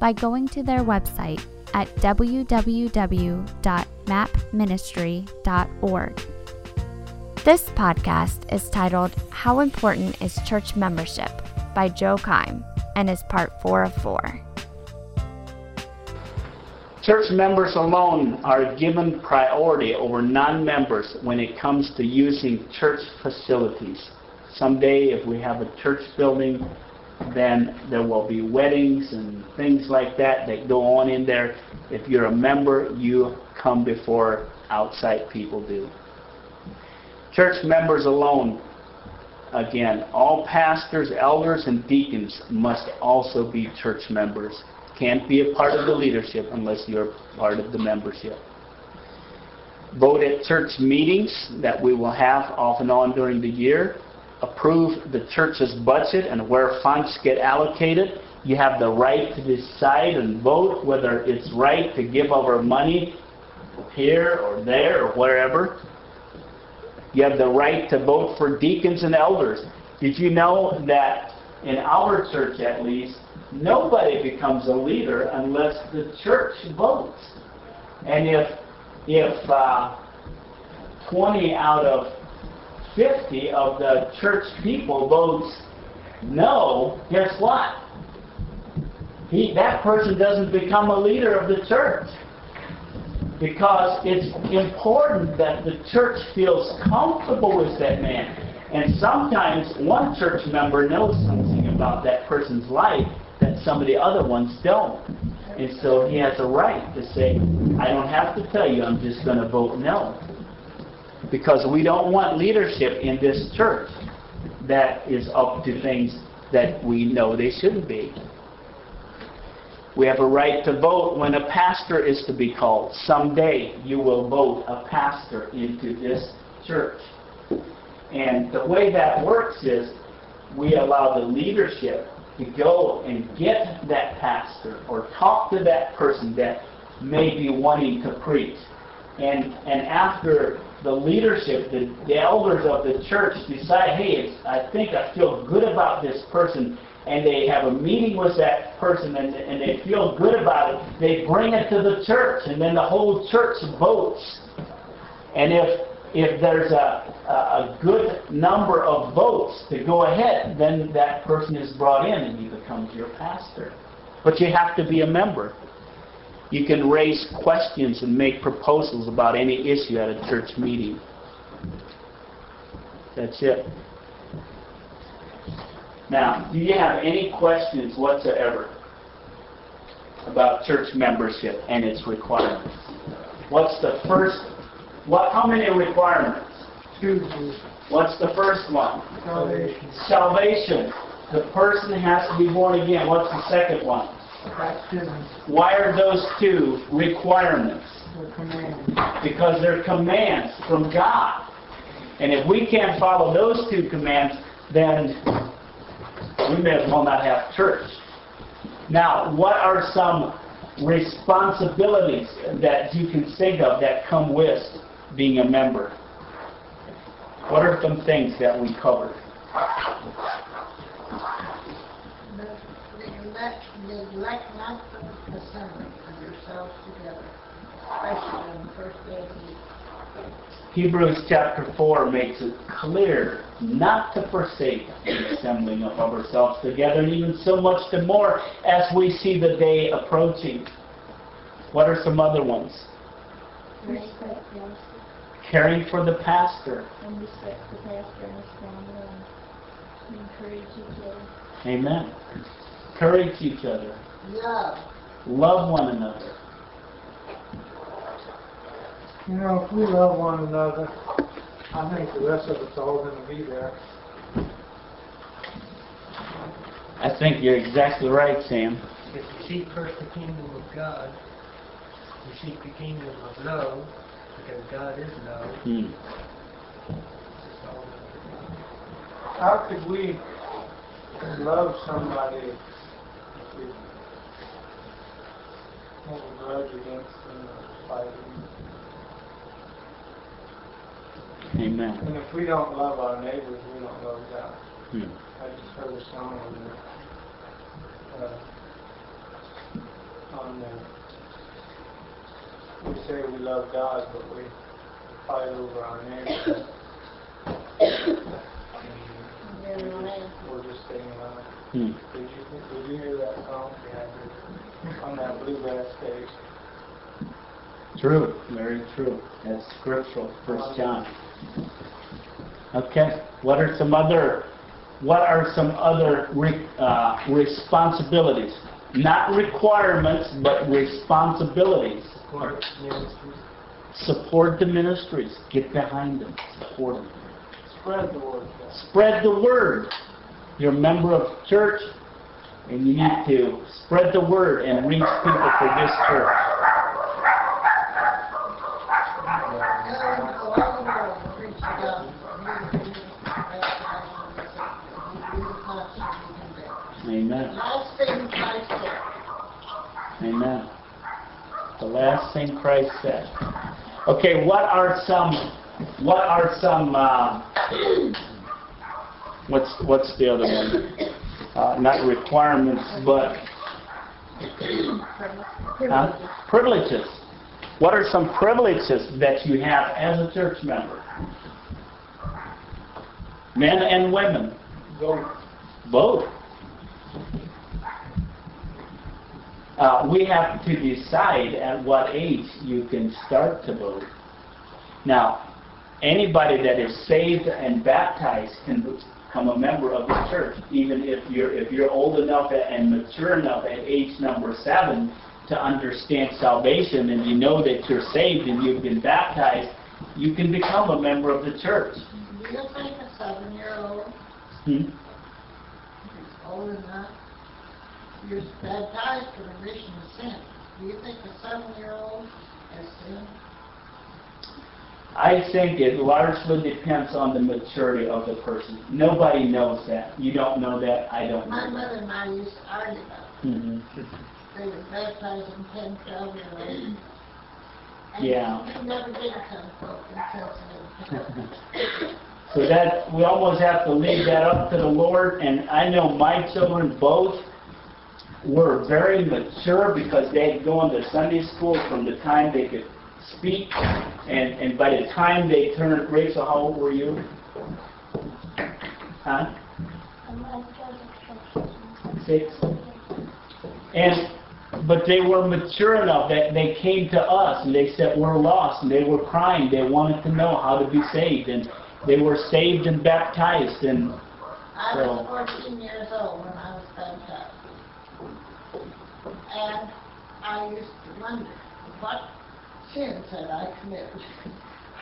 by going to their website at www.mapministry.org. This podcast is titled How Important is Church Membership by Joe Keim and is part 4 of 4. Church members alone are given priority over non members when it comes to using church facilities. Someday, if we have a church building, then there will be weddings and things like that that go on in there. If you're a member, you come before outside people do. Church members alone, again, all pastors, elders, and deacons must also be church members. Can't be a part of the leadership unless you're part of the membership. Vote at church meetings that we will have off and on during the year approve the church's budget and where funds get allocated. You have the right to decide and vote whether it's right to give over money here or there or wherever. You have the right to vote for deacons and elders. Did you know that in our church at least, nobody becomes a leader unless the church votes? And if if uh, 20 out of 50 of the church people votes no, guess what? He, that person doesn't become a leader of the church. Because it's important that the church feels comfortable with that man. And sometimes one church member knows something about that person's life that some of the other ones don't. And so he has a right to say, I don't have to tell you, I'm just going to vote no because we don't want leadership in this church that is up to things that we know they shouldn't be. We have a right to vote when a pastor is to be called. Someday you will vote a pastor into this church. And the way that works is we allow the leadership to go and get that pastor or talk to that person that may be wanting to preach. And, and after the leadership, the, the elders of the church decide, hey, I think I feel good about this person, and they have a meeting with that person and, and they feel good about it, they bring it to the church, and then the whole church votes. And if if there's a, a, good number of votes to go ahead, then that person is brought in and he becomes your pastor. But you have to be a member. You can raise questions and make proposals about any issue at a church meeting. That's it. Now, do you have any questions whatsoever about church membership and its requirements? What's the first? What? How many requirements? Two. What's the first one? Salvation. Salvation. The person has to be born again. What's the second one? Why are those two requirements? Because they're commands from God. And if we can't follow those two commands, then we may as well not have church. Now, what are some responsibilities that you can think of that come with being a member? What are some things that we covered? Neglect, neglect not the assembly of yourselves together, especially on the first day of the. Hebrews chapter 4 makes it clear not to forsake the assembling of ourselves together, and even so much the more as we see the day approaching. What are some other ones? Respect the elder Caring for the pastor. and respect the pastor and his family and encourage each other. Amen. Encourage each other. Love. Love one another. You know, if we love one another, I think the rest of it's all going to be there. I think you're exactly right, Sam. If you seek first the kingdom of God, We seek the kingdom of love because God is love. Hmm. Love. How could we love somebody we a grudge against them or fight them? Amen. And if we don't love our neighbors, we don't love God. Hmm. I just heard a song on there. Uh, on there. We say we love God, but we fight over our neighbors. And then when We're just staying alive. Hmm. Did you, did you hear that song? Yeah, on that bluegrass stage. True, very true. That's scriptural, First John. Okay, what are some other, what are some other re, uh, responsibilities? Not requirements, but responsibilities. Support ministries. Support the ministries. Get behind them. Support them. Spread the word. Spread the word. You're a member of church, and you need to spread the word and reach people for this church. Amen. Amen. The last thing Christ said. Okay, what are some, what are some, uh, what's, what's the other one? Uh, not requirements, but privileges. What are some privileges that you have as a church member? Men and women, Go. both. Uh, we have to decide at what age you can start to vote. Now, anybody that is saved and baptized can become a member of the church, even if you're if you're old enough and mature enough at age number seven to understand salvation and you know that you're saved and you've been baptized, you can become a member of the church. Do you like a seven-year-old Hmm? is old enough? You're baptized for remission of sin. Do you think a seven-year-old has sinned? I think it largely depends on the maturity of the person. Nobody knows that. You don't know that. I don't My know mother and I used to argue about it. Mhm. They were baptizing ten, twelve year olds. Yeah. Never did come folk. So that, we almost have to leave that up to the Lord, and I know my children both were very mature because they had gone to Sunday school from the time they could speak, and, and by the time they turned, Rachel, how old were you? Huh? Six? And, but they were mature enough that they came to us and they said, we're lost, and they were crying, they wanted to know how to be saved, and they were saved and baptized, and, I So- was fourteen years old when I was baptized. And I used to wonder, what sins had I committed?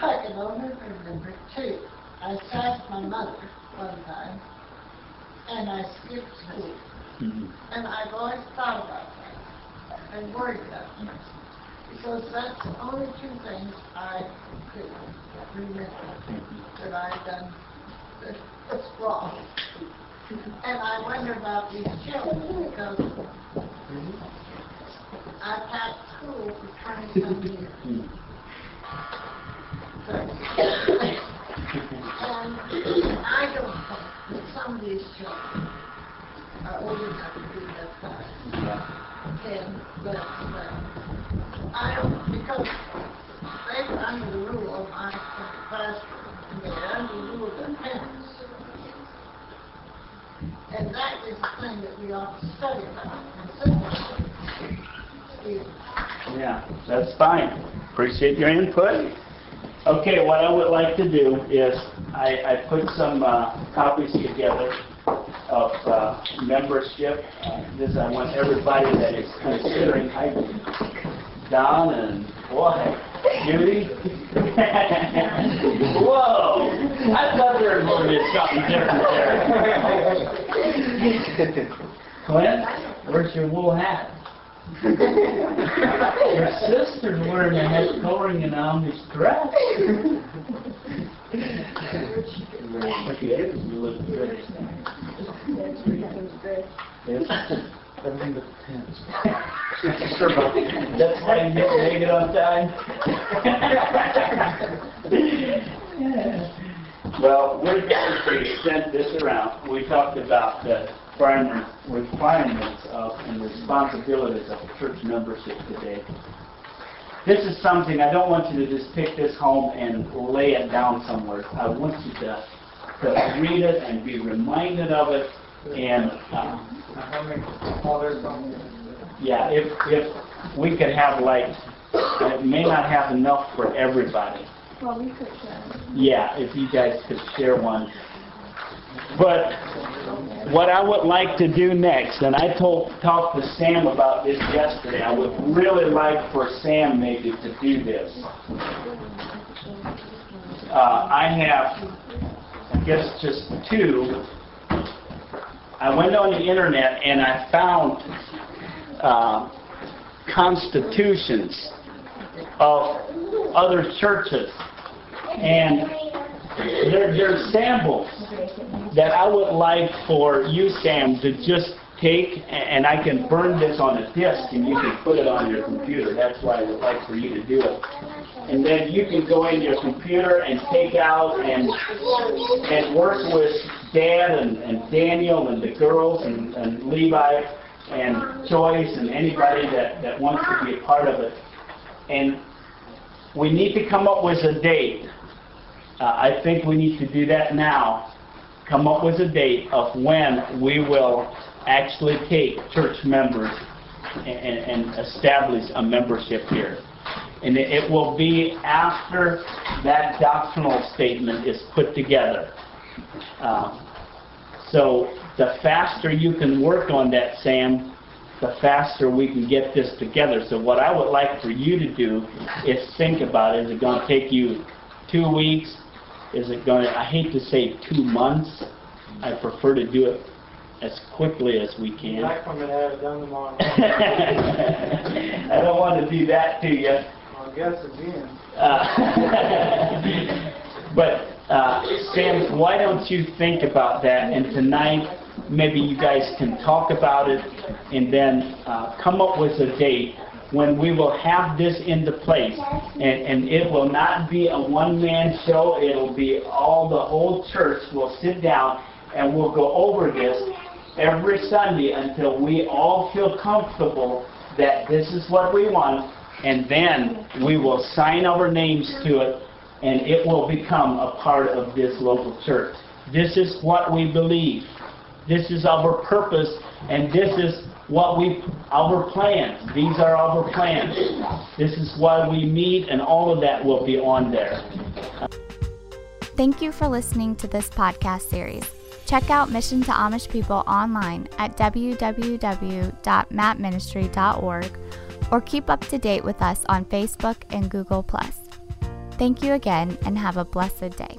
I can only remember two. I sacked my mother one time, and I skipped school. Mhm. And I've always thought about that and worried about it. Because that's the only two things I could remember that I've done that- that's wrong. And I wonder about these children because I passed And I don't think some of these children are to be baptized. And, but, I don't, because they're under my pastor, they're the rule their parents. And that is the thing that we ought to study. Yeah, that's fine. Appreciate your input. Okay, what I would like to do is, I, I put some uh, copies together of uh, membership. Uh, This, I want everybody that is considering, hi, Don and, boy, Judy. Whoa, I thought there was going to be something different there. Clint, where's your wool hat? Your sister's wearing a head covering and Amish dress. Look at it, look good. Yes. Everything but the pants. That's why you didn't make it on time. Well, we're going to extend this around. We talked about the requirements requirements of and responsibilities of a church membership today. This is something, I don't want you to just take this home and lay it down somewhere. I want you to, to read it and be reminded of it. And, uh, How many, there's some, yeah, if, if we could have like, it may not have enough for everybody. Well, we could share. Yeah, if you guys could share one. But what I would like to do next, and I told, talked to Sam about this yesterday, I would really like for Sam maybe to do this. Uh, I have, I guess, just two. I went on the internet and I found uh, constitutions of other churches. And they're, they're samples that I would like for you, Sam, to just take, and I can burn this on a disk and you can put it on your computer. That's why I would like for you to do it. And then you can go in your computer and take out and, and work with Dad and, and Daniel and the girls and, and Levi and Joyce and anybody that, that wants to be a part of it. And we need to come up with a date. Uh, I think we need to do that now. Come up with a date of when we will actually take church members and, and establish a membership here. And it, will be after that doctrinal statement is put together. Um, so the faster you can work on that, Sam, the faster we can get this together. So what I would like for you to do is think about it. Is it going to take you two weeks? Is it going to, I hate to say two months. I prefer to do it as quickly as we can. I come and have it done tomorrow. I don't want to do that to you. I guess again. Uh, But, uh, Sam, why don't you think about that, and tonight, maybe you guys can talk about it, and then uh, come up with a date when we will have this into place. And, and it will not be a one-man show, it'll be all the whole church will sit down, and we'll go over this every Sunday until we all feel comfortable that this is what we want, and then we will sign our names to it, and it will become a part of this local church. This is what we believe. This is our purpose, and this is what we, our plans. These are our plans. This is why we meet, and all of that will be on there. Thank you for listening to this podcast series. Check out Mission to Amish People online at www.mapministry.org or keep up to date with us on Facebook and Google. Thank you again and have a blessed day.